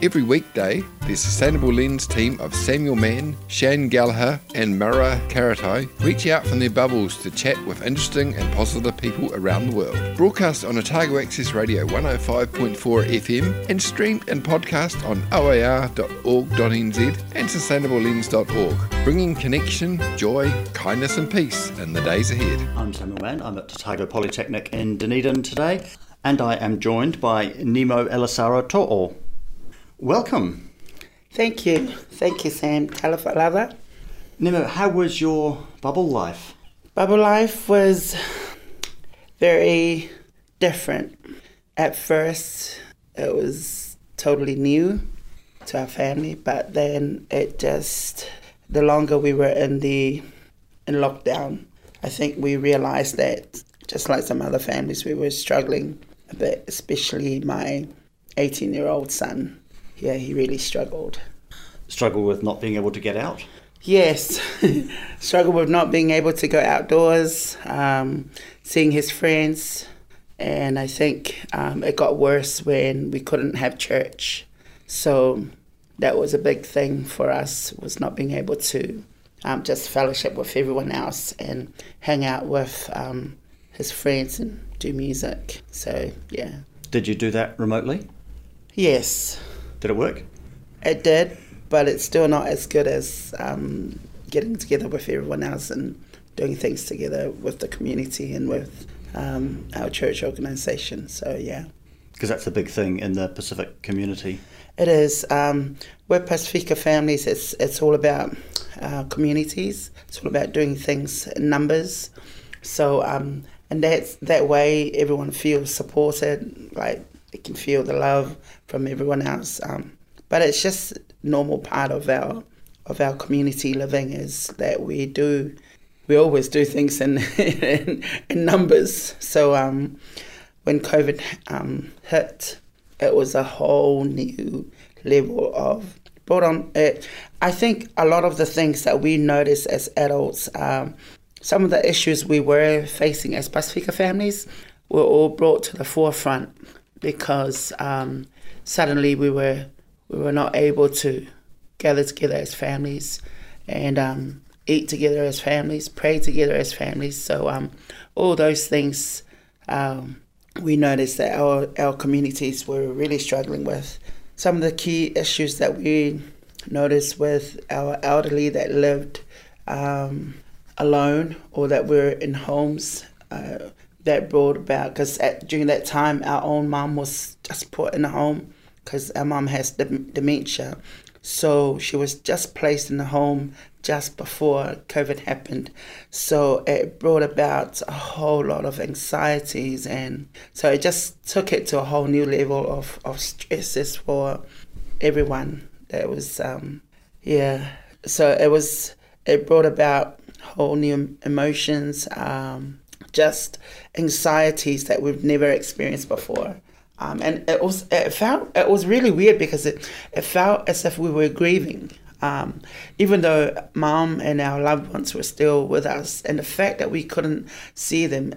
Every weekday, the Sustainable Lens team of Samuel Mann, Shane Gallagher, and Mara Karatai reach out from their bubbles to chat with interesting and positive people around the world. Broadcast on Otago Access Radio 105.4 FM and streamed and podcast on oar.org.nz and sustainablelens.org, bringing connection, joy, kindness, and peace in the days ahead. I'm Samuel Mann. I'm at Otago Polytechnic in Dunedin today, and I am joined by Nemo Elisara To'o. Welcome. Thank you. Thank you, Sam. Talofa lava. Nemo, how was your bubble life? Bubble life was very different. At first, it was totally new to our family, but then it just, the longer we were in the in lockdown, I think we realized that just like some other families, we were struggling a bit, especially my 18 year old son yeah, he really struggled. Struggle with not being able to get out? Yes, struggle with not being able to go outdoors, um, seeing his friends, and I think um, it got worse when we couldn't have church. So that was a big thing for us was not being able to um, just fellowship with everyone else and hang out with um, his friends and do music. So yeah. Did you do that remotely? Yes. Did it work? It did, but it's still not as good as um, getting together with everyone else and doing things together with the community and with um, our church organisation. So, yeah. Because that's a big thing in the Pacific community. It is. Um, we're Pacifica families. It's it's all about uh, communities. It's all about doing things in numbers. So um, and that's that way everyone feels supported. Like they can feel the love from everyone else. Um, but it's just normal part of our of our community living is that we do we always do things in in, in numbers. So um, when COVID um, hit, it was a whole new level of brought on it. I think a lot of the things that we notice as adults, um, some of the issues we were facing as Pacifica families, were all brought to the forefront because um, suddenly we were we were not able to gather together as families and um, eat together as families, pray together as families. So um, all those things um, we noticed that our our communities were really struggling with. Some of the key issues that we noticed with our elderly that lived um, alone or that were in homes. Uh, that brought about because during that time our own mom was just put in a home because our mom has dementia. So she was just placed in the home just before covid happened. So it brought about a whole lot of anxieties and so it just took it to a whole new level of, of stresses for everyone that was um, yeah. So it was it brought about whole new emotions um, just anxieties that we've never experienced before. Um, and it was it felt it was really weird because it it felt as if we were grieving, um, even though mom and our loved ones were still with us, and the fact that we couldn't see them,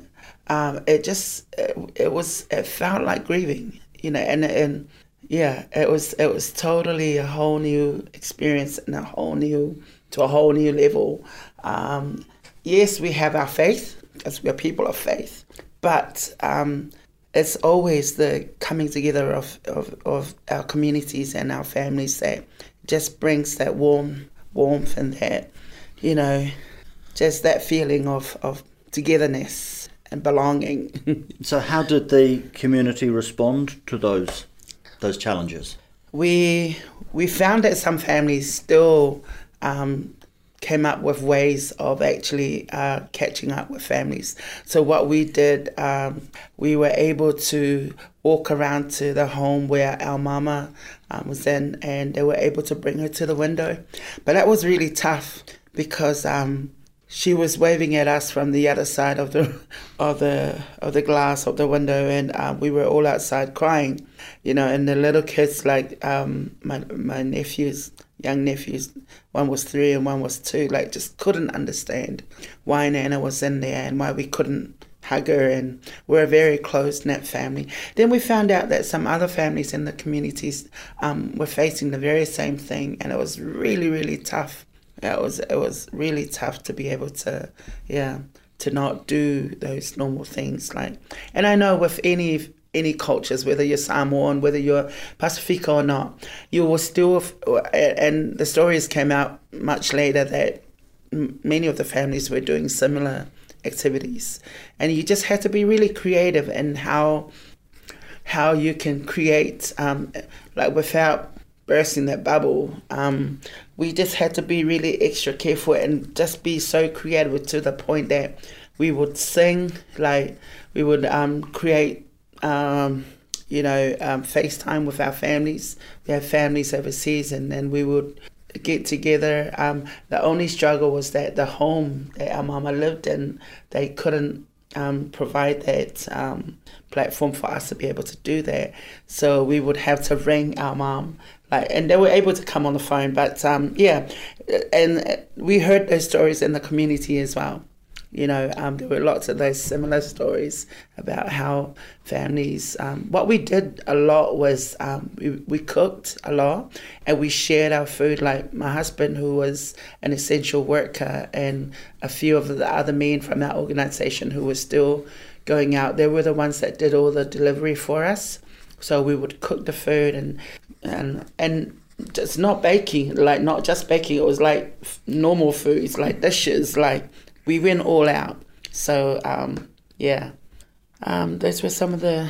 um, it just it, it was it felt like grieving, you know, and and yeah, it was it was totally a whole new experience and a whole new to a whole new level. Um, yes, we have our faith, because we're people of faith. But um, it's always the coming together of, of, of our communities and our families that just brings that warm warmth and that, you know, just that feeling of, of togetherness and belonging. so how did the community respond to those those challenges? We we found that some families still um, came up with ways of actually uh, catching up with families. So what we did, um, we were able to walk around to the home where our mama um, was in, and they were able to bring her to the window. But that was really tough because um, she was waving at us from the other side of the of the of the glass of the window, and uh, we were all outside crying, you know. And the little kids, like um, my my nephews, young nephews, one was three and one was two, like just couldn't understand why Nana was in there and why we couldn't hug her. And we're a very close knit family. Then we found out that some other families in the communities um, were facing the very same thing, and it was really really tough it was it was really tough to be able to yeah to not do those normal things like and I know with any any cultures whether you're Samoan whether you're Pacifica or not you will still and the stories came out much later that many of the families were doing similar activities. And you just had to be really creative in how how you can create um, like without bursting that bubble um, we just had to be really extra careful and just be so creative to the point that we would sing, like we would um, create, um, you know, um, FaceTime with our families. We have families overseas, and then we would get together. Um, the only struggle was that the home that our mama lived in, they couldn't um, provide that um, platform for us to be able to do that. So we would have to ring our mom like, and they were able to come on the phone. But um, yeah, and we heard those stories in the community as well. You know, um, there were lots of those similar stories about how families. Um, what we did a lot was um, we, we cooked a lot and we shared our food. Like my husband, who was an essential worker, and a few of the other men from our organization who were still going out, they were the ones that did all the delivery for us. So we would cook the food and and and it's not baking, like not just baking. It was like normal foods, like dishes. Like we went all out. So um, yeah, um, those were some of the.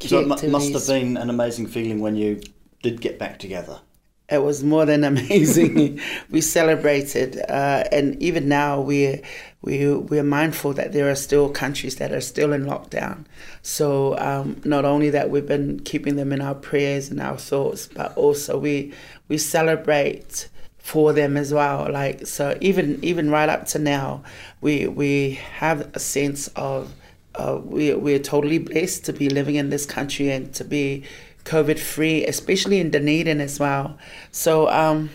so it m- must have been an amazing feeling when you did get back together it was more than amazing. we celebrated, uh, and even now we we we're mindful that there are still countries that are still in lockdown. So um, not only that we've been keeping them in our prayers and our thoughts, but also we we celebrate for them as well. Like so, even even right up to now, we we have a sense of uh, we we're totally blessed to be living in this country and to be COVID free, especially in Dunedin as well. So um,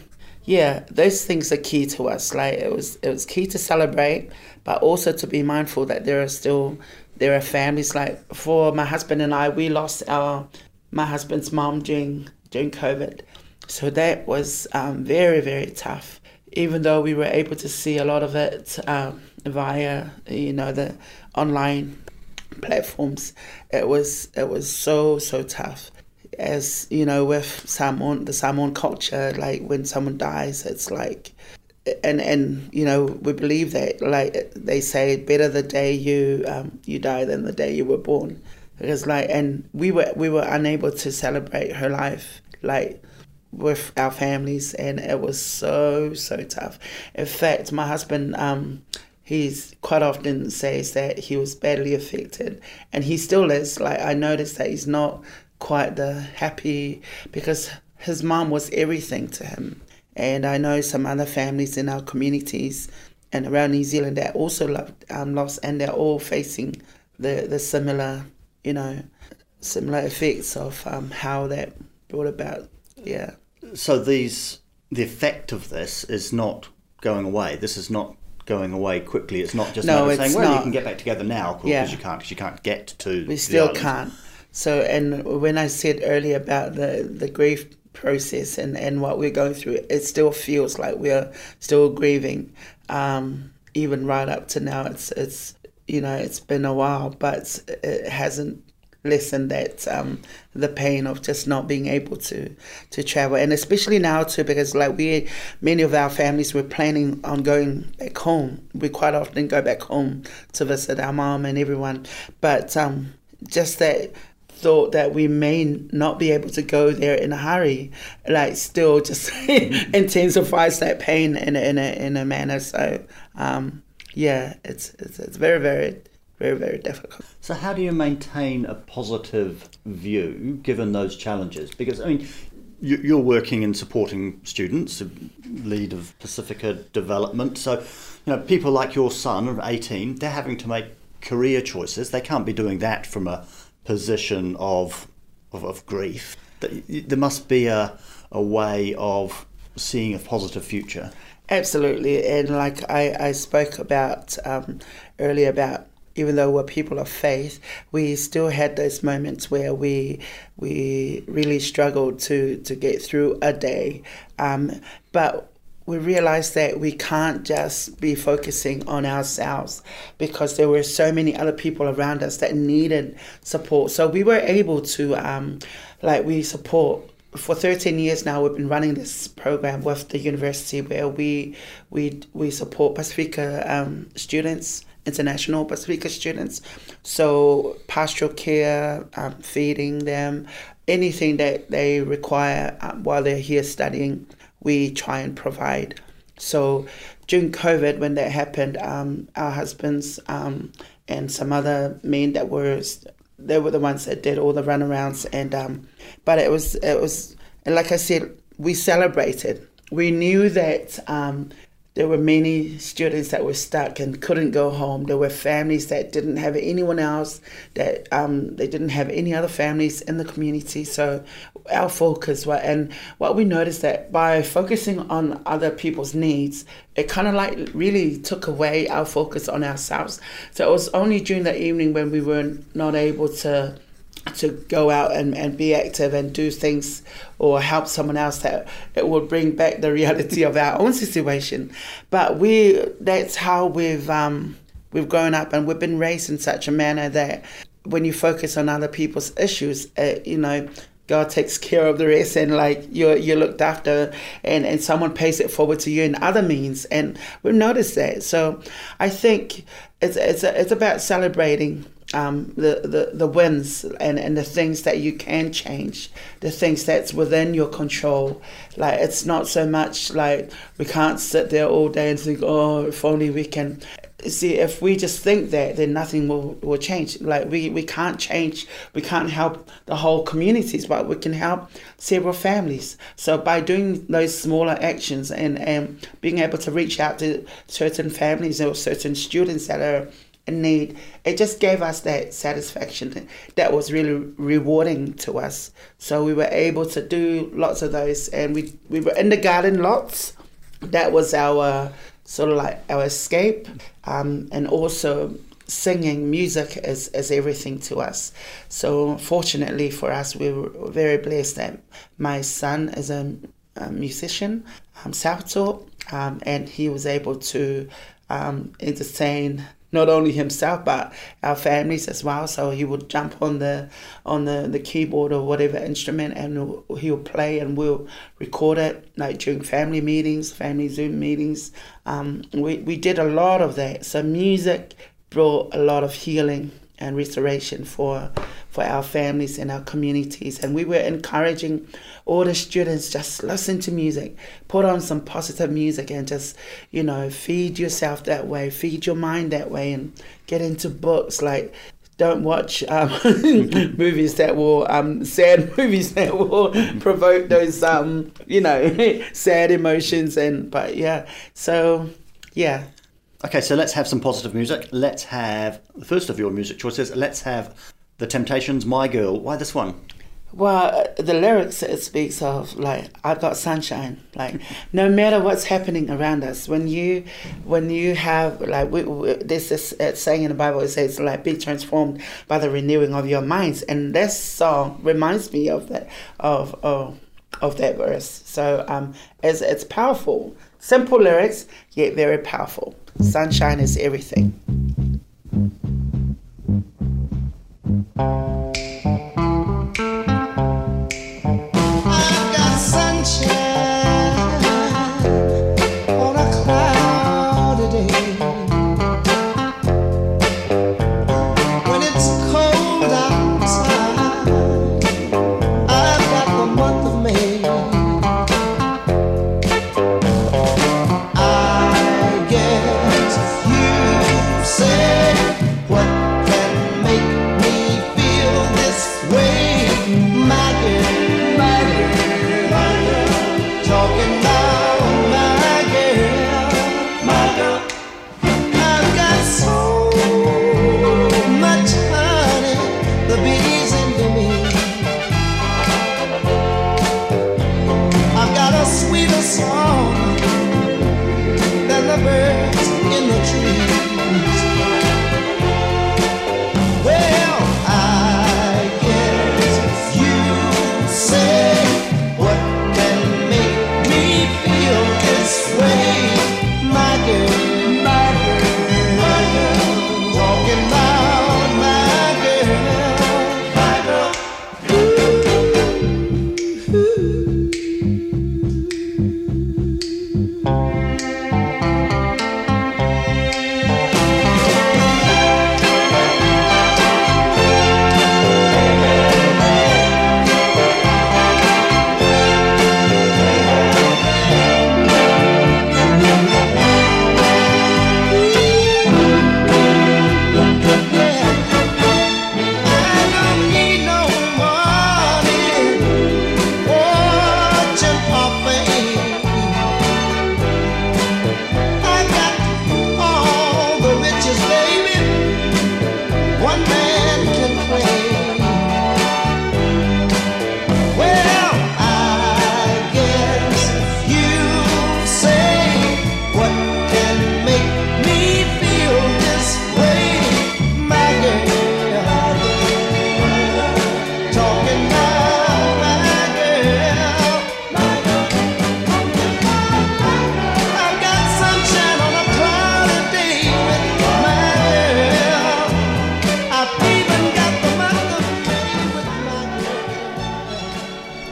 yeah, those things are key to us. Like it was it was key to celebrate, but also to be mindful that there are still there are families like for my husband and I, we lost our my husband's mom during during COVID. So that was um, very, very tough. Even though we were able to see a lot of it um, via, you know, the online platforms, it was it was so so tough as you know with Samoan the Samoan culture like when someone dies it's like and and you know we believe that like they say better the day you um, you die than the day you were born because like and we were we were unable to celebrate her life like with our families and it was so so tough in fact my husband um he's quite often says that he was badly affected and he still is like i noticed that he's not quite the happy because his mom was everything to him. And I know some other families in our communities and around New Zealand that also loved, um, lost, and they're all facing the, the similar, you know, similar effects of um, how that brought about. Yeah. So these, the effect of this is not going away. This is not going away quickly. It's not just no, saying, well, not. you can get back together now because yeah. you can't because you can't get to. We still can't. So, and when I said earlier about the, the grief process and, and what we're going through, it still feels like we're still grieving. Um, even right up to now, it's, it's, you know, it's been a while, but it hasn't lessened that um, the pain of just not being able to to travel. And especially now too because like we many of our families were planning on going back home. We quite often go back home to visit our mom and everyone. But um, just that thought that we may not be able to go there in a hurry, like still just intensifies that pain in a, in a, in a manner. So, um, yeah, it's, it's, it's very, very, very, very difficult. So, how do you maintain a positive view given those challenges? Because, I mean, you're working in supporting students, lead of Pacifica Development. So, you know, people like your son, 18, they're having to make career choices. They can't be doing that from a position of of, of grief. There must be a a way of seeing a positive future. Absolutely, and like I, I spoke about um, earlier about even though we're people of faith, we still had those moments where we we really struggled to to get through a day. Um, but we realized that we can't just be focusing on ourselves because there were so many other people around us that needed support. So we were able to, um, like, we support for 13 years now we've been running this program with the university where we we we support Pacifica um, students international but Pacifica students so pastoral care um, feeding them anything that they require um, while they're here studying we try and provide so during COVID when that happened um, our husbands um, and some other men that were they were the ones that did all the runarounds and um, but it was it was like I said, we celebrated. We knew that um, there were many students that were stuck and couldn't go home. There were families that didn't have anyone else, that um, they didn't have any other families in the community. So our focus was, and what we noticed that by focusing on other people's needs, it kind of like really took away our focus on ourselves. So it was only during the evening when we were not able to to go out and, and be active and do things or help someone else that it will bring back the reality of our own situation but we that's how we've um, we've grown up and we've been raised in such a manner that when you focus on other people's issues uh, you know God takes care of the rest and like you're you're looked after and, and someone pays it forward to you in other means and we've noticed that. So I think it's it's it's about celebrating um, the, the, the wins and, and the things that you can change, the things that's within your control. Like it's not so much like we can't sit there all day and think, oh, if only we can. See, if we just think that, then nothing will, will change. Like we, we can't change, we can't help the whole communities, but we can help several families. So by doing those smaller actions and, and being able to reach out to certain families or certain students that are need. It just gave us that satisfaction that was really rewarding to us. So we were able to do lots of those, and we we were in the garden lots. That was our sort of like our escape, um, and also singing music is, is everything to us. So fortunately for us, we were very blessed that my son is a, a musician, um, Salvatore, um, and he was able to um, entertain not only himself but our families as well. So he would jump on the on the, the keyboard or whatever instrument and he'll play and we'll record it like during family meetings, family Zoom meetings. Um, we we did a lot of that. So music brought a lot of healing and restoration for for our families and our communities. And we were encouraging all the students just listen to music, put on some positive music, and just you know feed yourself that way, feed your mind that way, and get into books like don't watch um, movies that will um, sad movies that will provoke those um, you know sad emotions and but yeah so yeah okay so let's have some positive music let's have the first of your music choices let's have the Temptations, My Girl. Why this one? Well, the lyrics it speaks of like I've got sunshine. Like no matter what's happening around us, when you when you have like we, we, this is saying in the Bible, it says like be transformed by the renewing of your minds, and this song reminds me of that of of, of that verse. So um, it's it's powerful, simple lyrics yet very powerful. Sunshine is everything. Birds in the trees.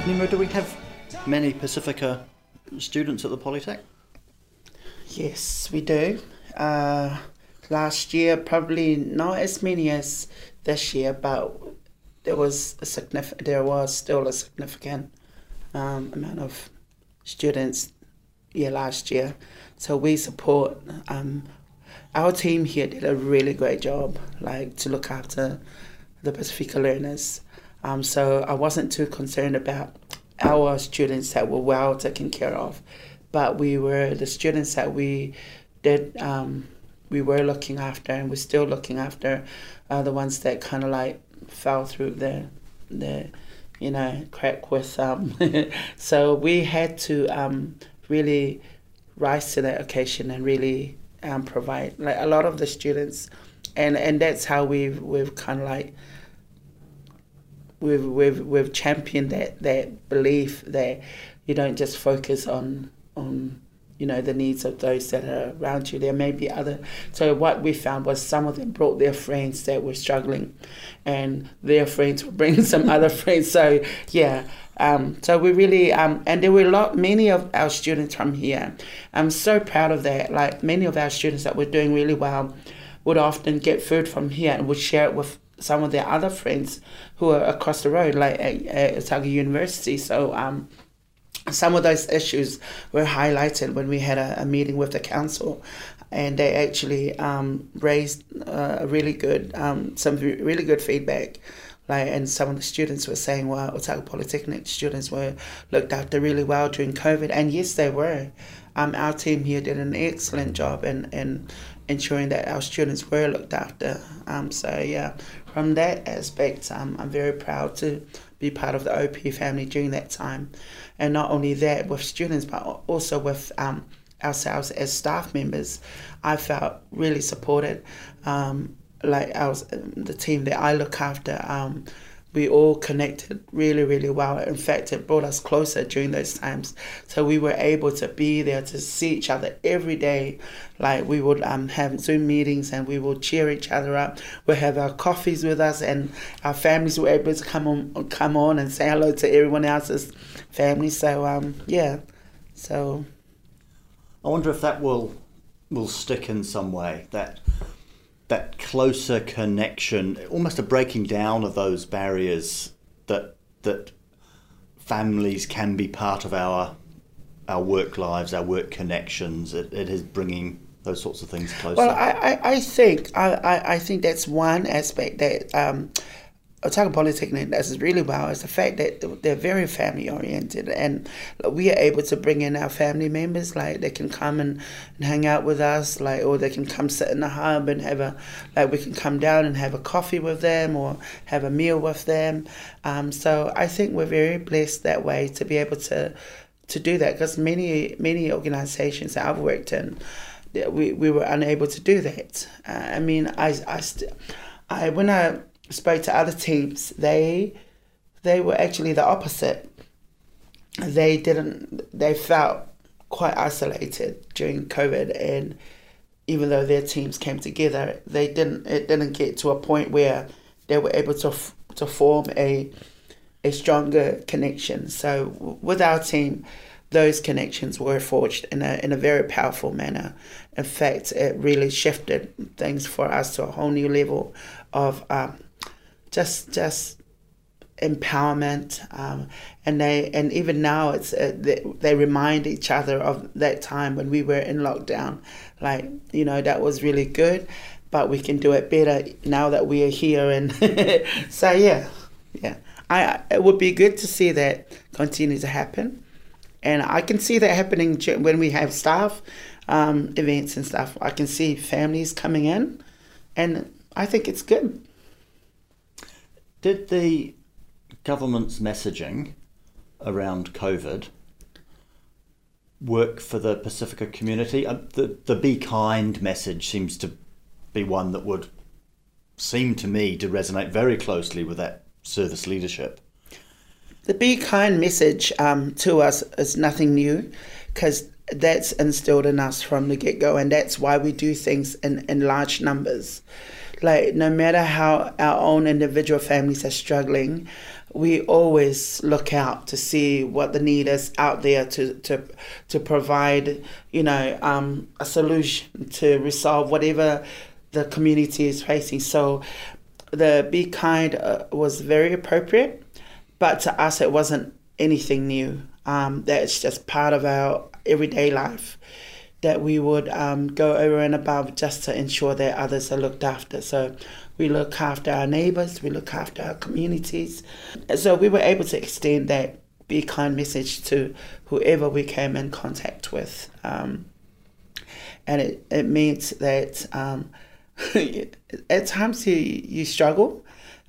Nemo, do we have many Pacifica students at the Polytech? Yes, we do. Uh, last year, probably not as many as this year, but there was a significant. There was still a significant um, amount of students. Yeah, last year. So we support. Um, our team here did a really great job, like to look after the Pacifica learners. Um, so I wasn't too concerned about our students that were well taken care of, but we were the students that we did um, we were looking after and we're still looking after are the ones that kind of like fell through the the you know crack with um, so we had to um, really rise to that occasion and really um, provide like a lot of the students and and that's how we've we've kind of like we've we've we've championed that that belief that you don't just focus on on you know the needs of those that are around you. There may be other so what we found was some of them brought their friends that were struggling and their friends were bringing some other friends. So yeah um, so we really um, and there were a lot many of our students from here. I'm so proud of that. Like many of our students that were doing really well would often get food from here and would share it with some of their other friends who are across the road like at, at Otago University. So um, some of those issues were highlighted when we had a, a meeting with the council and they actually um, raised uh, really good um, some really good feedback. Like and some of the students were saying well Otago Polytechnic students were looked after really well during COVID. And yes they were. Um, our team here did an excellent job in, in ensuring that our students were looked after. Um, so yeah from that aspect um, I'm very proud to be part of the OP family during that time. And not only that with students but also with um, ourselves as staff members i felt really supported. Um, like I was, the team that i look after um, we all connected really really well. In fact it brought us closer during those times. So we were able to be there to see each other every day. Like we would um, have zoom meetings and we would cheer each other up. We'd have our coffees with us and our families were able to come on come on and say hello to everyone else's family. So um, yeah. So I wonder if that will will stick in some way. That that closer connection, almost a breaking down of those barriers that that families can be part of our our work lives, our work connections. It, it is bringing those sorts of things closer. Well, I, I, I think I, I, think that's one aspect that um, Otago Polytechnic does really well is the fact that they're very family oriented and we are able to bring in our family members like they can come and, and hang out with us like or they can come sit in the hub and have a like we can come down and have a coffee with them or have a meal with them um, so I think we're very blessed that way to be able to to do that because many many organisations that I've worked in, we, we were unable to do that. Uh, I mean, I I, st- I when I spoke to other teams, they they were actually the opposite. They didn't. They felt quite isolated during COVID, and even though their teams came together, they didn't. It didn't get to a point where they were able to f- to form a a stronger connection. So with our team, those connections were forged in a in a very powerful manner. In fact, it really shifted things for us to a whole new level of um, just just empowerment um, and they and even now it's uh, they, they remind each other of that time when we were in lockdown. Like you know that was really good but we can do it better now that we are here and so yeah yeah. I it would be good to see that continue to happen. And I can see that happening when we have staff um, events and stuff. I can see families coming in and I think it's good Did the government's messaging around COVID work for the Pacifica community? Uh, the the be kind message seems to be one that would seem to me to resonate very closely with that service leadership. The be kind message um, to us is nothing new because that's instilled in us from the get go, and that's why we do things in, in large numbers. Like, no matter how our own individual families are struggling, we always look out to see what the need is out there to, to, to provide, you know, um, a solution to resolve whatever the community is facing. So, the be kind uh, was very appropriate but to us it wasn't anything new um, that's just part of our everyday life that we would um, go over and above just to ensure that others are looked after. So we look after our neighbours we look after our communities. So we were able to extend that be kind message to whoever we came in contact with. Um, and it, it means that um, at times you, you struggle.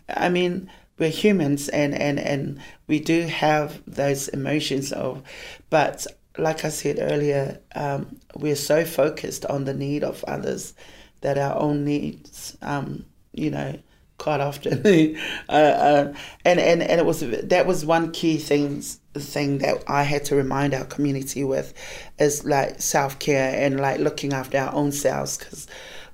I mean, we're humans and, and, and we do have those emotions of, but like I said earlier, um, we're so focused on the need of others that our own needs, um, you know, quite often, uh, uh, and, and, and it was, that was one key things, thing that I had to remind our community with is like self-care and like looking after our own selves because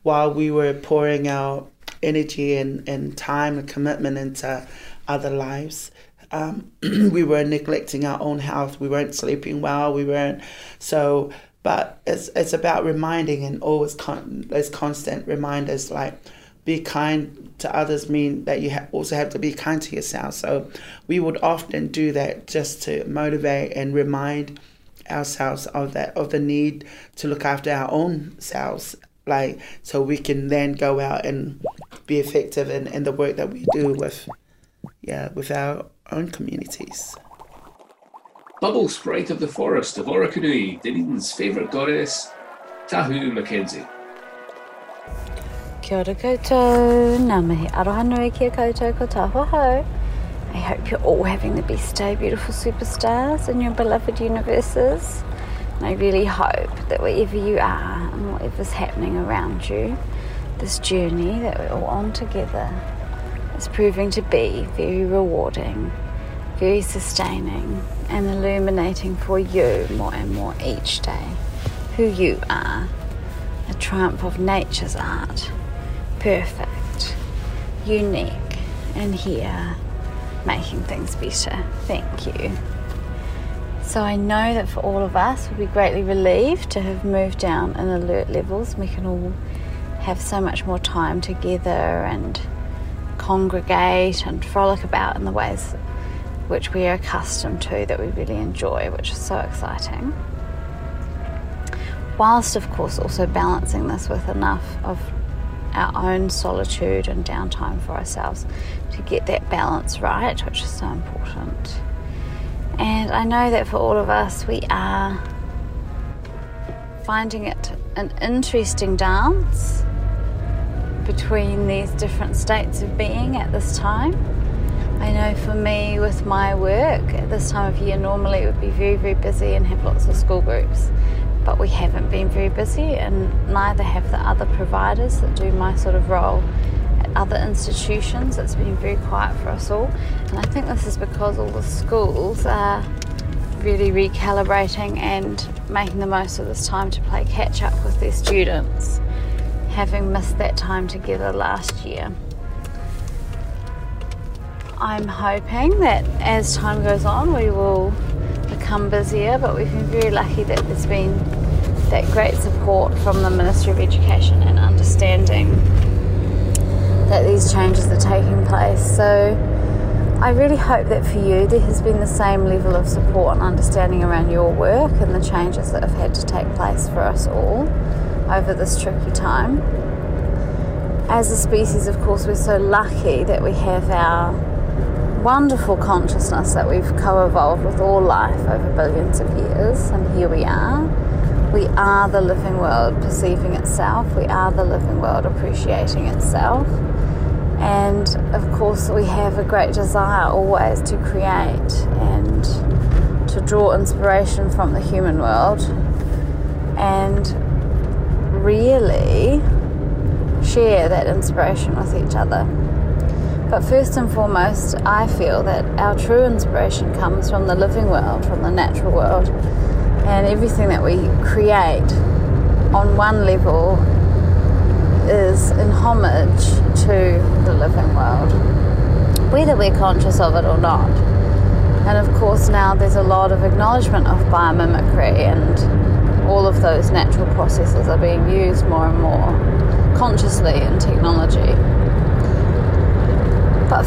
while we were pouring our energy and, and time and commitment into other lives. Um, we were neglecting our own health. We weren't sleeping well. We weren't so. But it's it's about reminding and always con- those constant reminders like be kind to others mean that you ha- also have to be kind to yourself. So we would often do that just to motivate and remind ourselves of that of the need to look after our own selves like so we can then go out and be effective in, in the work that we do with yeah with our own communities Bubble Sprite of the Forest of Orokonui, Dunedin's favourite goddess, Tahu Mackenzie. Kia ora koutou, ngā mihi aroha nui kia koutou ko Tahu ahau. I hope you're all having the best day, beautiful superstars in your beloved universes. And I really hope that wherever you are and whatever's happening around you, this journey that we're all on together is proving to be very rewarding, very sustaining, and illuminating for you more and more each day who you are. A triumph of nature's art, perfect, unique, and here making things better. Thank you. So I know that for all of us, we'll be greatly relieved to have moved down in alert levels. We can all have so much more time together and congregate and frolic about in the ways which we are accustomed to that we really enjoy, which is so exciting. Whilst, of course, also balancing this with enough of our own solitude and downtime for ourselves to get that balance right, which is so important. And I know that for all of us, we are finding it an interesting dance between these different states of being at this time. I know for me, with my work at this time of year, normally it would be very, very busy and have lots of school groups. But we haven't been very busy, and neither have the other providers that do my sort of role at other institutions. It's been very quiet for us all, and I think this is because all the schools are really recalibrating and making the most of this time to play catch up with their students, having missed that time together last year. I'm hoping that as time goes on, we will become busier, but we've been very lucky that there's been that great support from the Ministry of Education and understanding that these changes are taking place. So I really hope that for you there has been the same level of support and understanding around your work and the changes that have had to take place for us all over this tricky time. As a species, of course, we're so lucky that we have our wonderful consciousness that we've co evolved with all life over billions of years, and here we are. We are the living world perceiving itself, we are the living world appreciating itself. And of course, we have a great desire always to create and to draw inspiration from the human world and really share that inspiration with each other. But first and foremost, I feel that our true inspiration comes from the living world, from the natural world, and everything that we create on one level is in homage to the living world, whether we're conscious of it or not. And of course, now there's a lot of acknowledgement of biomimicry, and all of those natural processes are being used more and more consciously in technology.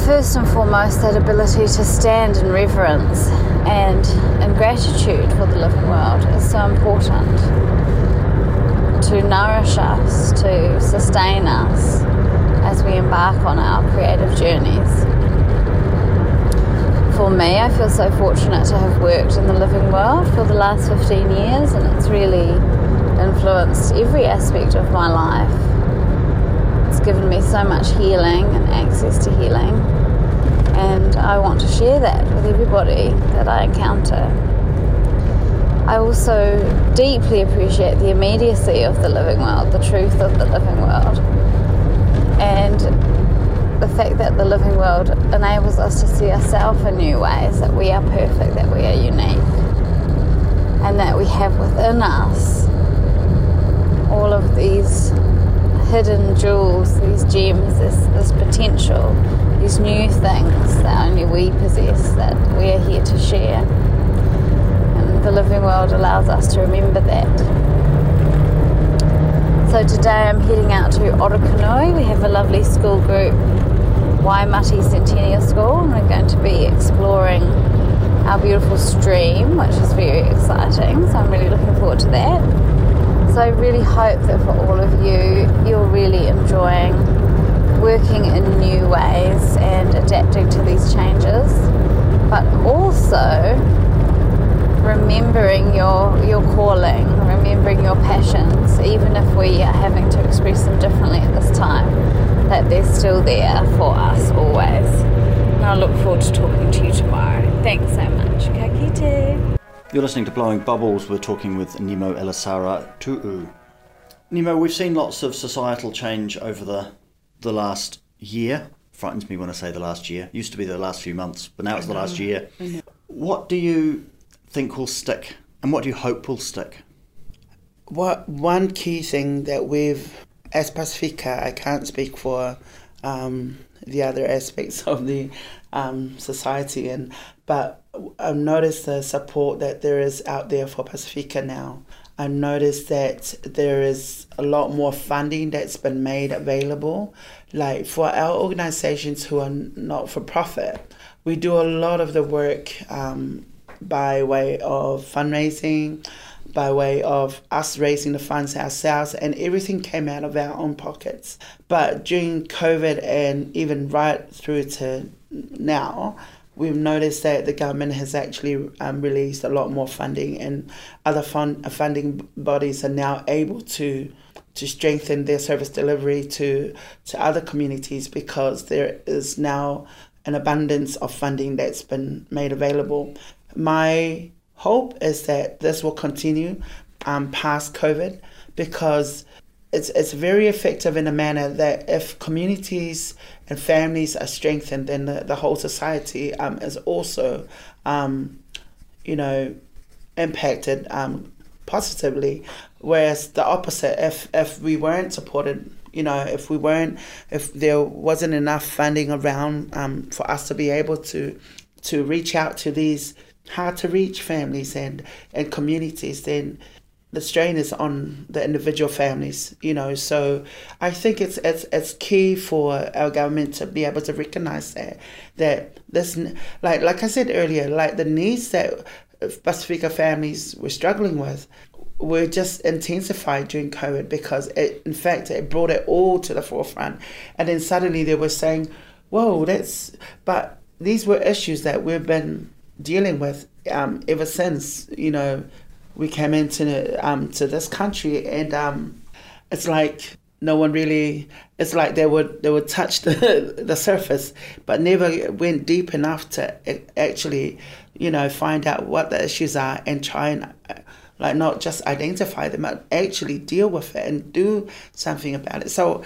First and foremost, that ability to stand in reverence and in gratitude for the living world is so important to nourish us, to sustain us as we embark on our creative journeys. For me, I feel so fortunate to have worked in the living world for the last 15 years, and it's really influenced every aspect of my life. Given me so much healing and access to healing, and I want to share that with everybody that I encounter. I also deeply appreciate the immediacy of the living world, the truth of the living world, and the fact that the living world enables us to see ourselves in new ways, that we are perfect, that we are unique, and that we have within us all of these hidden jewels, these gems, this, this potential, these new things that only we possess, that we are here to share. And the living world allows us to remember that. So today I'm heading out to Orokonui. We have a lovely school group, Waimati Centennial School, and we're going to be exploring our beautiful stream, which is very exciting. So I'm really looking forward to that. So I really hope that for all of you, you're really enjoying working in new ways and adapting to these changes, but also remembering your your calling, remembering your passions, even if we are having to express them differently at this time, that they're still there for us always. And I look forward to talking to you tomorrow. Thanks so much. Ka kite. You're listening to Blowing Bubbles. We're talking with Nemo Elisara Tu'u. Nemo, we've seen lots of societal change over the the last year. Frightens me when I say the last year. Used to be the last few months, but now it's the last year. What do you think will stick, and what do you hope will stick? What one key thing that we've, as Pacifica, I can't speak for um, the other aspects of the um, society, and but I've noticed the support that there is out there for Pacifica now. I've noticed that there is a lot more funding that's been made available. Like for our organizations who are not for profit, we do a lot of the work um, by way of fundraising, by way of us raising the funds ourselves, and everything came out of our own pockets. But during COVID and even right through to now, we've noticed that the government has actually um, released a lot more funding, and other fund, funding bodies are now able to to strengthen their service delivery to to other communities because there is now an abundance of funding that's been made available. My hope is that this will continue um, past COVID because it's, it's very effective in a manner that if communities and families are strengthened, then the, the whole society um, is also, um, you know, impacted um, positively. Whereas the opposite, if if we weren't supported, you know, if we weren't, if there wasn't enough funding around um, for us to be able to to reach out to these hard to reach families and and communities, then the strain is on the individual families, you know. So I think it's it's it's key for our government to be able to recognise that that this like like I said earlier, like the needs that Pacifica families were struggling with were just intensified during COVID because it in fact it brought it all to the forefront. And then suddenly they were saying, Whoa, that's but these were issues that we've been dealing with um, ever since, you know, we came into um, to this country, and um, it's like no one really. It's like they would they would touch the the surface, but never went deep enough to actually, you know, find out what the issues are and try and like not just identify them, but actually deal with it and do something about it. So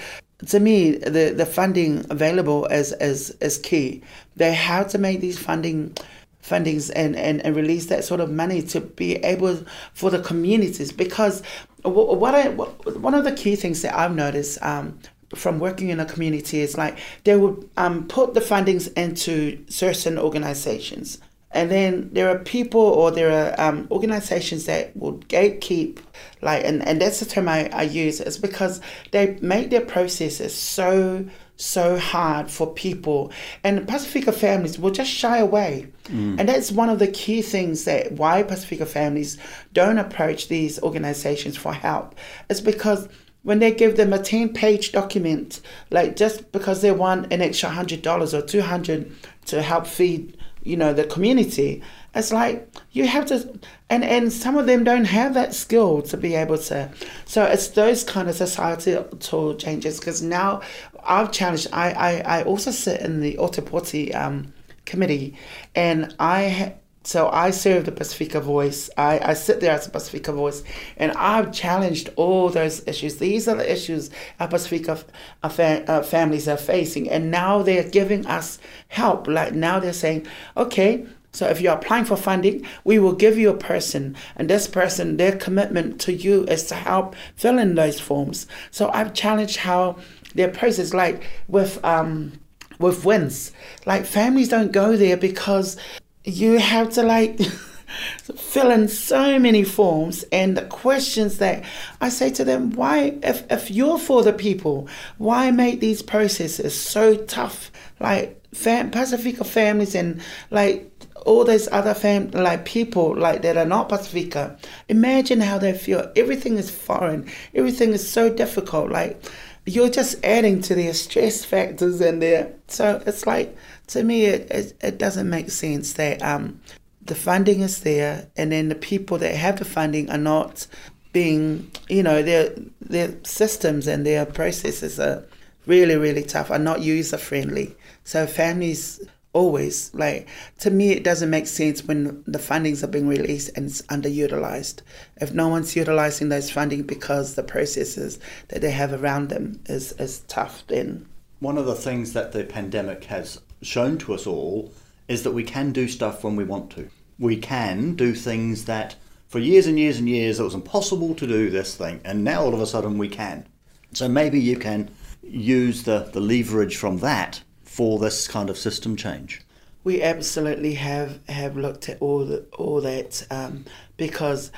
to me, the, the funding available is, is, is key. They have to make these funding fundings and, and, and release that sort of money to be able for the communities. Because what I one of the key things that I've noticed um, from working in a community is like they would um, put the fundings into certain organizations. And then there are people or there are um, organizations that will gatekeep like and, and that's the term I, I use is because they make their processes so so hard for people and pacifica families will just shy away mm. and that's one of the key things that why pacifica families don't approach these organizations for help is because when they give them a 10 page document like just because they want an extra $100 or 200 to help feed you know the community it's like you have to and and some of them don't have that skill to be able to. So it's those kind of societal changes because now i've challenged i i, I also sit in the otepoti um, committee and i so I serve the Pacifica Voice. I, I sit there as a Pacifica Voice, and I've challenged all those issues. These are the issues our Pacifica uh, fa- uh, families are facing, and now they're giving us help. Like now they're saying, okay, so if you're applying for funding, we will give you a person, and this person, their commitment to you is to help fill in those forms. So I've challenged how their process, like with um, with WINZ, like families don't go there because you have to like fill in so many forms and the questions that I say to them, why, if, if you're for the people, why make these processes so tough? Like fam- Pacifica families and like all those other fam like people like that are not Pacifica. Imagine how they feel. Everything is foreign. Everything is so difficult. Like you're just adding to their stress factors and their so it's like to me, it, it, it doesn't make sense that um, the funding is there and then the people that have the funding are not being, you know, their their systems and their processes are really, really tough, are not user friendly. So families always like to me it doesn't make sense when the fundings are being released and it's underutilized if no one's utilizing those funding because the processes that they have around them is, is tough then one of the things that the pandemic has shown to us all is that we can do stuff when we want to. We can do things that for years and years and years it was impossible to do this thing, and now all of a sudden we can. So maybe you can use the, the leverage from that for this kind of system change. We absolutely have, have looked at all the, all that um, because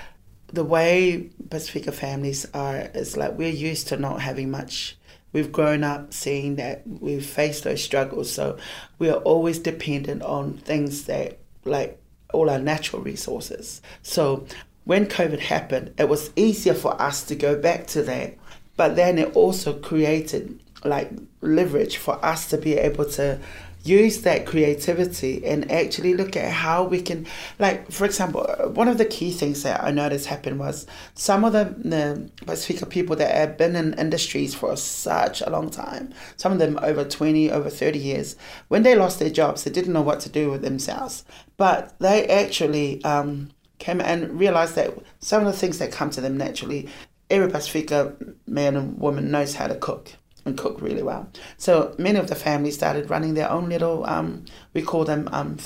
the way Pacifica families are is like we're used to not having much we've grown up seeing that we've faced those struggles. So we are always dependent on things that, like all our natural resources. So when COVID happened, it was easier for us to go back to that. But then it also created like leverage for us to be able to use that creativity and actually look at how we can, like, for example, uh, one of the key things that I noticed happened was some of the, the Pacifica people that have been in industries for such a long time, some of them over 20, over 30 years, when they lost their jobs, they didn't know what to do with themselves. But they actually um, came and realized that some of the things that come to them naturally, every Pacifica man and woman knows how to cook and cook really well. So many of the families started running their own little, um, we call them um,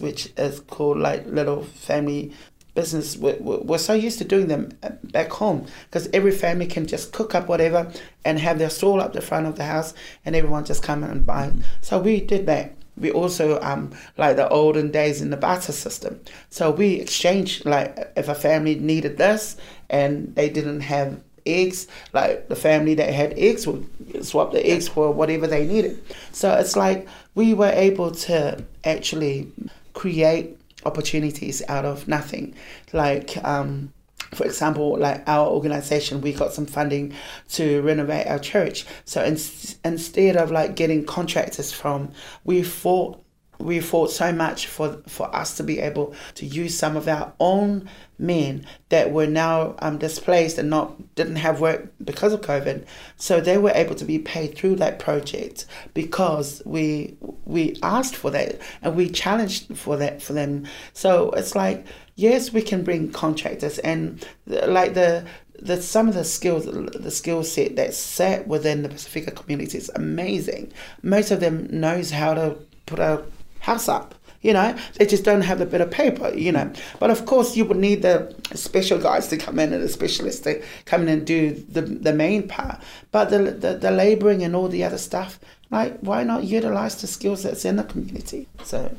which is called like little family business. We're, we're we're so used to doing them uh, back home because every family can just cook up whatever and have their stall up the front of the house and everyone just come in and buy. So we did that. We also um like the olden days in the barter system. So we exchanged like if a family needed this and they didn't have eggs, like the family that had eggs would swap the eggs for whatever they needed. So it's like we were able to actually create opportunities out of nothing. Like um for example, like our organization, we got some funding to renovate our church. So in, instead of like getting contractors from, we fought we fought so much for for us to be able to use some of our own men that were now um, displaced and not didn't have work because of COVID. So they were able to be paid through that project because we we asked for that and we challenged for that for them. So it's like yes, we can bring contractors and the- like the the some of the skills the skill set that's sat within the Pacifica community is amazing. Most of them knows how to put a house up. You know, they just don't have a bit of paper, you know. But of course, you would need the special guys to come in and the specialists to come in and do the, the main part. But the, the, the labouring and all the other stuff, like, why not utilise the skills that's in the community? So,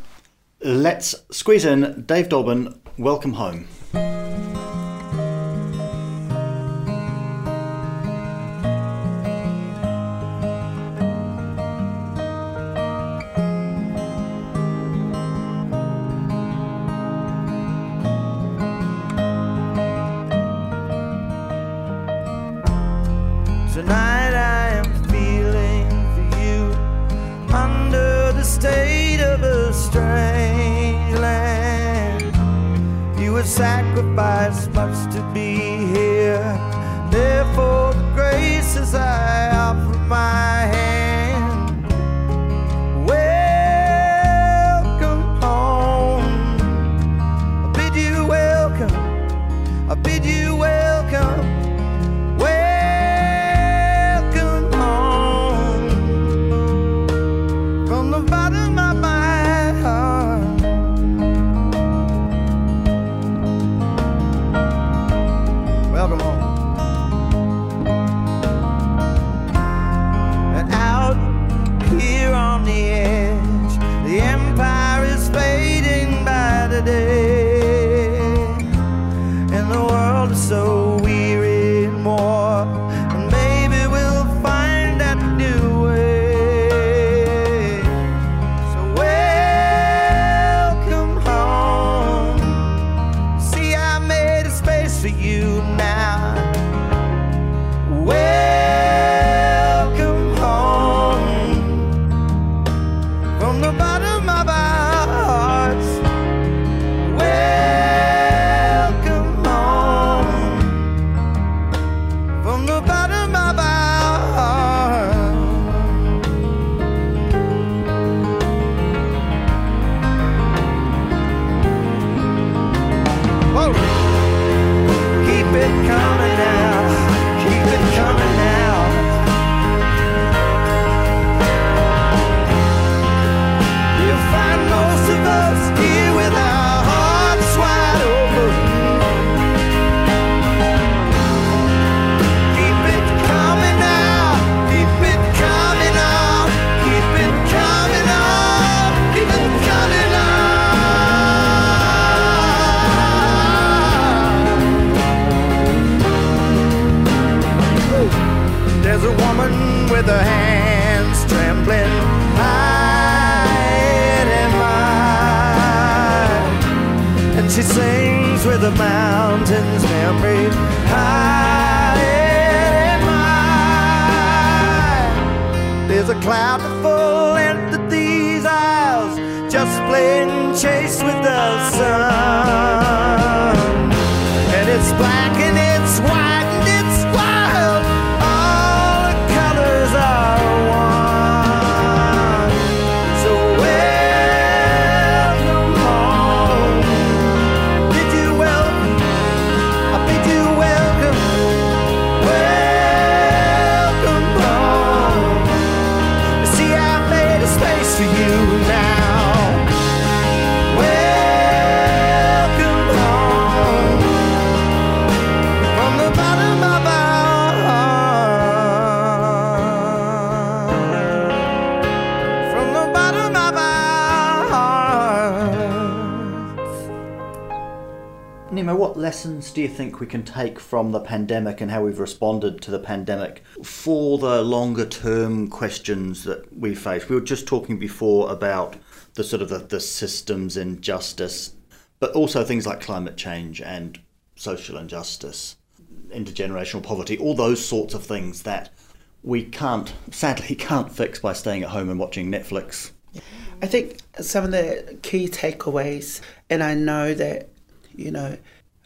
Let's squeeze in Dave Dobbyn. Welcome home. Tonight I am feeling for you under the state of a strange land. You would sacrifice much to be here. Therefore, the graces I offer my hand. Lessons do you think we can take from the pandemic and how we've responded to the pandemic for the longer term questions that we face? We were just talking before about the sort of the, the systems injustice, but also things like climate change and social injustice, intergenerational poverty, all those sorts of things that we can't, sadly, can't fix by staying at home and watching Netflix. I think some of the key takeaways, and I know that, you know,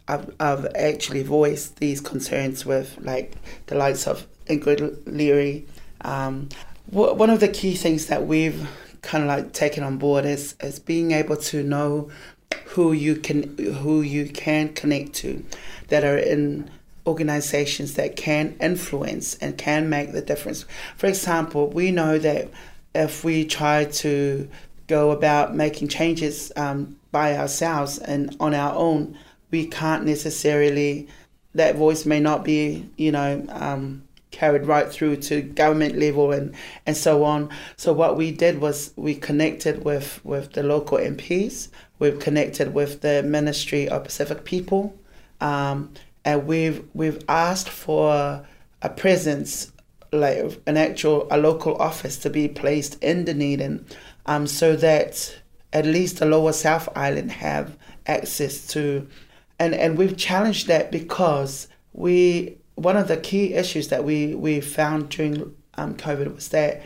I've, I've actually voiced these concerns with like the likes of Ingrid Leary. Um, one of the key things that we've kind of like taken on board is, is being able to know who you can who you can connect to that are in organizations that can influence and can make the difference. For example, we know that if we try to go about making changes um, by ourselves and on our own, we can't necessarily, that voice may not be, you know, um, carried right through to government level and, and so on. So what we did was we connected with, with the local MPs, we've connected with the Ministry of Pacific People, um, and we've we've asked for a presence, like an actual a local office to be placed in Dunedin, um, so that at least the Lower South Island have access to, and and we've challenged that because we one of the key issues that we we found during um, COVID was that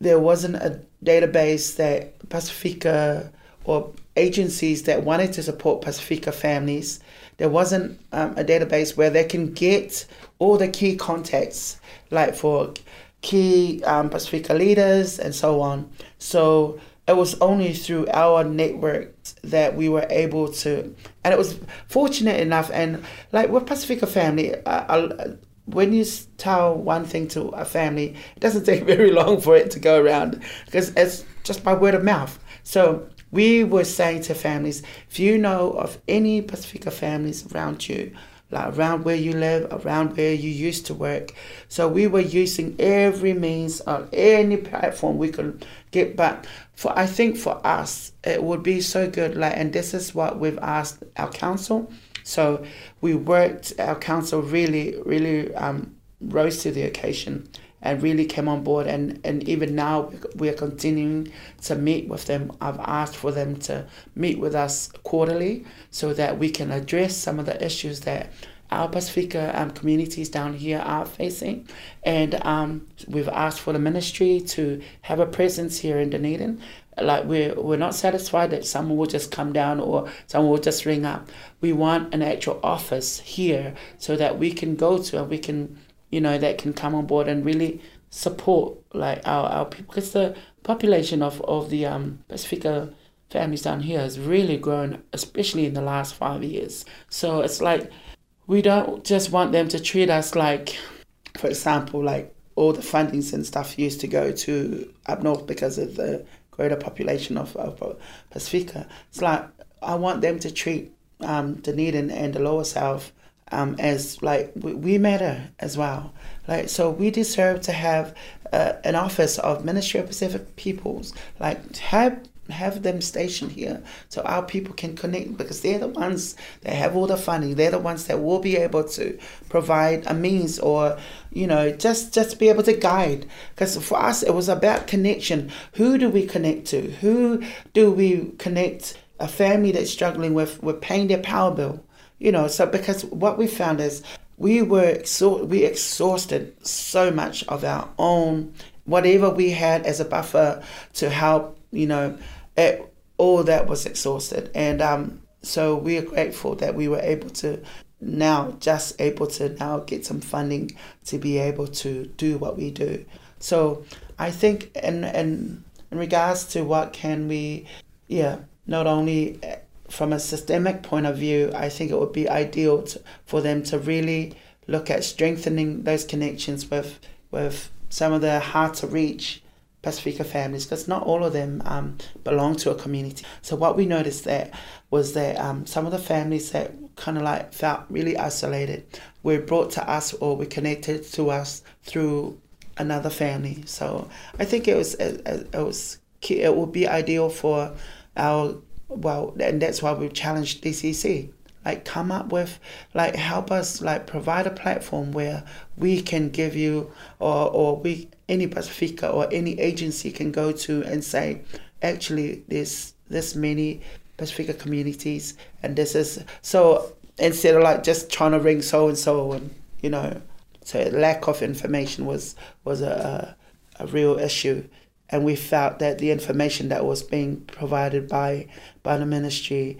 there wasn't a database that Pacifica or agencies that wanted to support Pacifica families there wasn't um, a database where they can get all the key contacts, like for key um, Pacifica leaders and so on. So it was only through our network that we were able to, and it was fortunate enough. And like with Pacifica family, uh, when you tell one thing to a family, it doesn't take very long for it to go around because it's just by word of mouth. So we were saying to families, if you know of any Pacifica families around you, like around where you live, around where you used to work. So we were using every means on any platform we could get back. For I think for us, it would be so good. Like, and this is what we've asked our council. So we worked. Our council really, really um, rose to the occasion and really came on board. And, and even now, we are continuing to meet with them. I've asked for them to meet with us quarterly so that we can address some of the issues that our Pacifica um, communities down here are facing. And um, we've asked for the ministry to have a presence here in Dunedin. Like we're, we're not satisfied that someone will just come down or someone will just ring up. We want an actual office here so that we can go to and we can you know, that can come on board and really support like our, our people because the population of, of the um, Pacifica families down here has really grown, especially in the last five years. So it's like we don't just want them to treat us like, for example, like all the fundings and stuff used to go to up north because of the greater population of, of Pacifica. It's like I want them to treat um, Dunedin and the lower south um, as like we, matter as well. Like so, we deserve to have uh, an office of Ministry of Pacific Peoples. Like have have them stationed here so our people can connect because they're the ones that have all the funding. They're the ones that will be able to provide a means or you know just just be able to guide. Because for us it was about connection. Who do we connect to? Who do we connect a family that's struggling with with paying their power bill you know, so because what we found is we were exha- we exhausted so much of our own whatever we had as a buffer to help, you know, it, all that was exhausted. And um, so we are grateful that we were able to now just able to now get some funding to be able to do what we do. So I think in in, in regards to what can we yeah, not only from a systemic point of view, I think it would be ideal to, for them to really look at strengthening those connections with with some of the hard to reach Pacifica families because not all of them um, belong to a community. So what we noticed that was that um, some of the families that kind of like felt really isolated were brought to us or were connected to us through another family. So I think it was it, it was it would be ideal for our well, and that's why we've challenged DCC. like come up with like help us like provide a platform where we can give you or or we any Pacifica or any agency can go to and say actually there's this many Pacifica communities and this is so instead of like just trying to ring so and so and you know so lack of information was was a, a, a real issue and we felt that the information that was being provided by by the ministry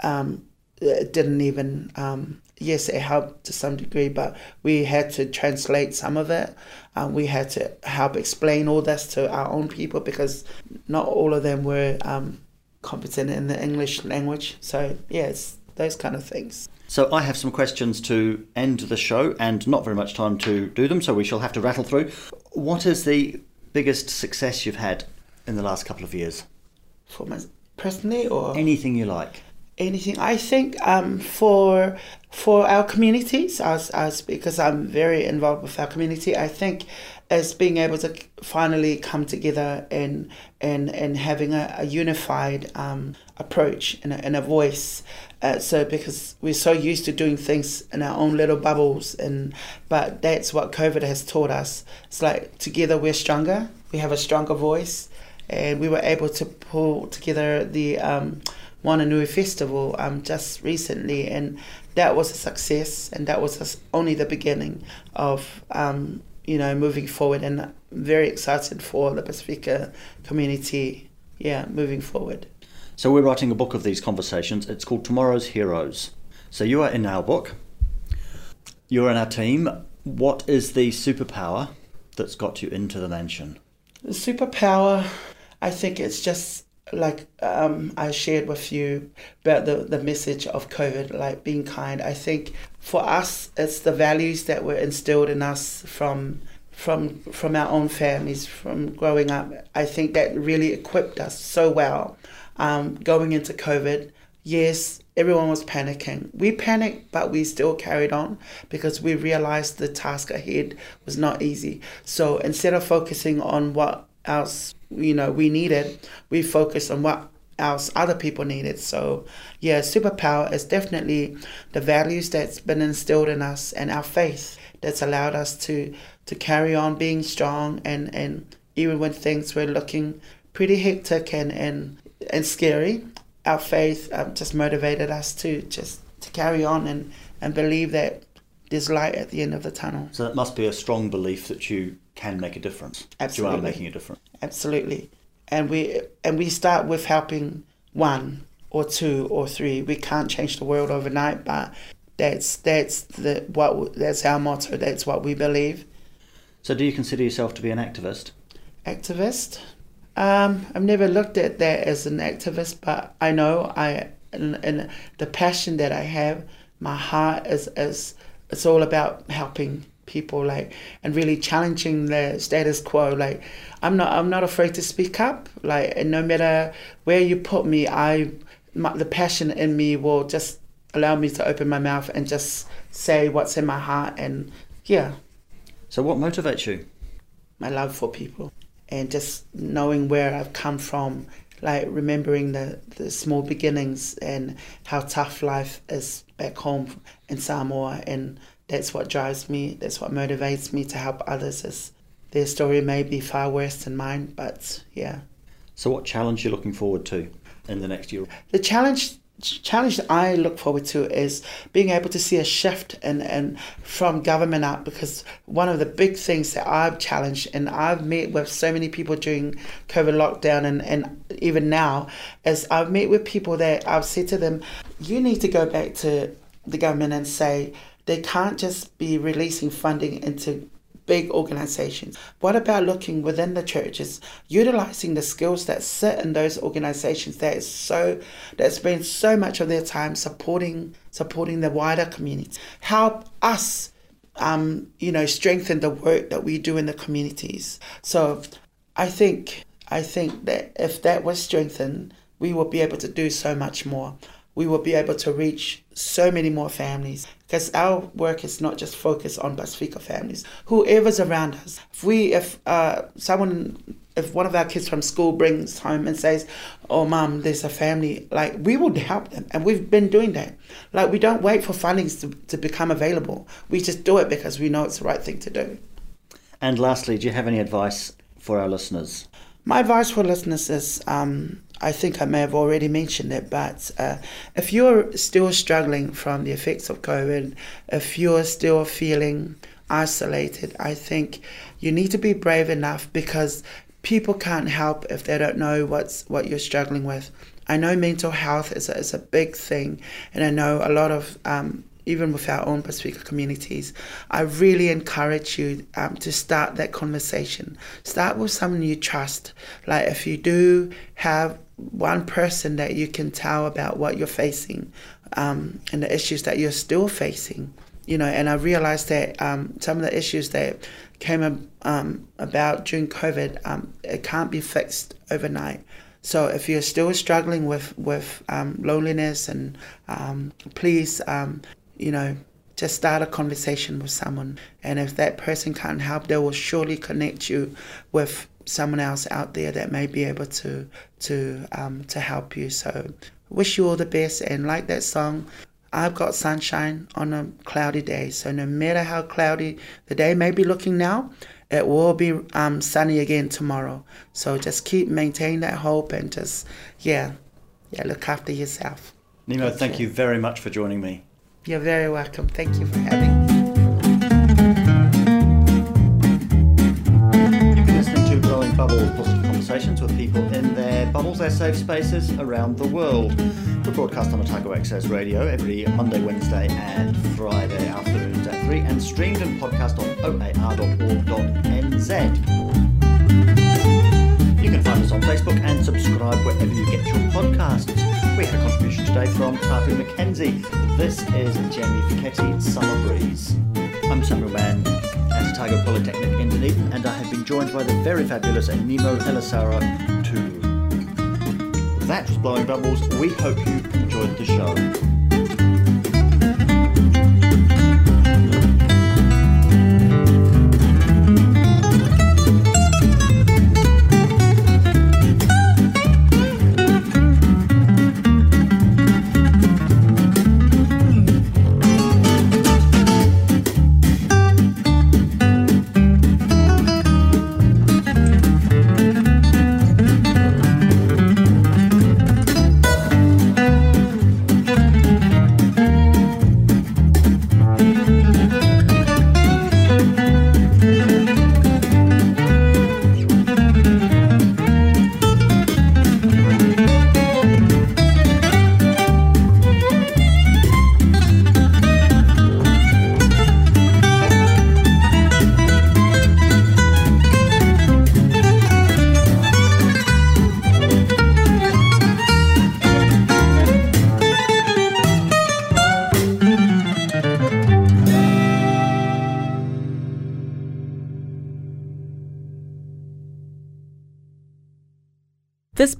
um, didn't even um, yes it helped to some degree but we had to translate some of it. Um, we had to help explain all this to our own people because not all of them were um, competent in the english language. So yes those kind of things. So I have some questions to end the show and not very much time to do them, so we shall have to rattle through. What is the biggest success you've had in the last couple of years? for my personally or Anything you like. anything. I think um, for for our communities, as as because I'm very involved with our community, I think as being able to finally come together and and and having a, a unified um, approach and a, and a voice. Uh, so because we're so used to doing things in our own little bubbles, and but that's what COVID has taught us. It's like together we're stronger. We have a stronger voice, and we were able to pull together the um, Wananui Festival um, just recently, and that was a success, and that was only the beginning of um, you know moving forward, and I'm very excited for the Pacifica community, yeah, moving forward. So we're writing a book of these conversations. It's called Tomorrow's Heroes. So you are in our book. You're in our team. What is the superpower that's got you into the mansion? The superpower, I think it's just like um, I shared with you about the, the message of COVID, like being kind. I think for us, it's the values that were instilled in us from from from our own families, from growing up. I think that really equipped us so well um, going into COVID. Yes, everyone was panicking. We panicked, but we still carried on because we realized the task ahead was not easy. So instead of focusing on what else you know we needed, we focused on what else other people needed. So yeah, superpower is definitely the values that's been instilled in us and our faith that's allowed us to to carry on being strong and and even when things were looking pretty hectic and and and scary, our faith um, just motivated us to just to carry on and and believe that there's light at the end of the tunnel. So that must be a strong belief that you can make a difference. Absolutely. You are making a difference. Absolutely, and we and we start with helping one or two or three. We can't change the world overnight, but that's that's the what that's our motto. That's what we believe. So do you consider yourself to be an activist? activist. Um, I've never looked at that as an activist, but I know I and, and the passion that I have, my heart is is it's all about helping people like and really challenging the status quo. Like i'm not i'm not afraid to speak up. Like and no matter where you put me i my, the passion in me will just allow me to open my mouth and just say what's in my heart and yeah. So what motivates you? my love for people and just knowing where I've come from, like remembering the, the small beginnings and how tough life is back home in Samoa. And that's what drives me, that's what motivates me to help others. Is their story may be far worse than mine, but yeah. So what challenge are you looking forward to in the next year? The challenge challenge that I look forward to is being able to see a shift and and from government up because one of the big things that I've challenged and I've met with so many people during COVID lockdown and, and even now is I've met with people that I've said to them, you need to go back to the government and say they can't just be releasing funding into big organizations. What about looking within the churches, utilizing the skills that sit in those organizations that is so that spend so much of their time supporting supporting the wider community. Help us um, you know, strengthen the work that we do in the communities. So I think I think that if that was strengthened, we will be able to do so much more. We will be able to reach so many more families because our work is not just focused on Pacifica families. Whoever's around us, if we, if uh, someone if one of our kids from school brings home and says, "Oh, mum, there's a family," like we would help them, and we've been doing that. Like we don't wait for fundings to, to become available. We just do it because we know it's the right thing to do. And lastly, do you have any advice for our listeners? My advice for listeners is um, I think I may have already mentioned it, but uh, if you're still struggling from the effects of COVID, if you're still feeling isolated, I think you need to be brave enough because people can't help if they don't know what's what you're struggling with. I know mental health is a, is a big thing, and I know a lot of um, even with our own Pacifica communities, I really encourage you um, to start that conversation. Start with someone you trust. Like if you do have one person that you can tell about what you're facing um, and the issues that you're still facing, you know, and I realized that um, some of the issues that came um, about during COVID, um, it can't be fixed overnight. So if you're still struggling with with um, loneliness, and um, please, you know, just start a conversation with someone. And if that person can't help, they will surely connect you with someone else out there that may be able to to um, to help you. So wish you all the best, and like that song. I've got sunshine on a cloudy day. So no matter how cloudy the day may be looking now, it will be um, sunny again tomorrow. So just keep maintaining that hope and just yeah, yeah, look after yourself. Nemo, thank you very much for joining me. You're very welcome. Thank you for having me. Bubbles, their safe spaces around the world. We're broadcast on Otago Access Radio every Monday, Wednesday, and Friday afternoons at 3 and streamed and podcast on oar.org.nz. You can find us on Facebook and subscribe wherever you get your podcasts. We had a contribution today from Tapu McKenzie. This is Jamie Ficetti, Summer Breeze. I'm Samuel Mann at Otago Polytechnic in Dunedin, and I have been joined by the very fabulous Nemo Elisara too. Was Blowing Bubbles. We hope you enjoyed the show.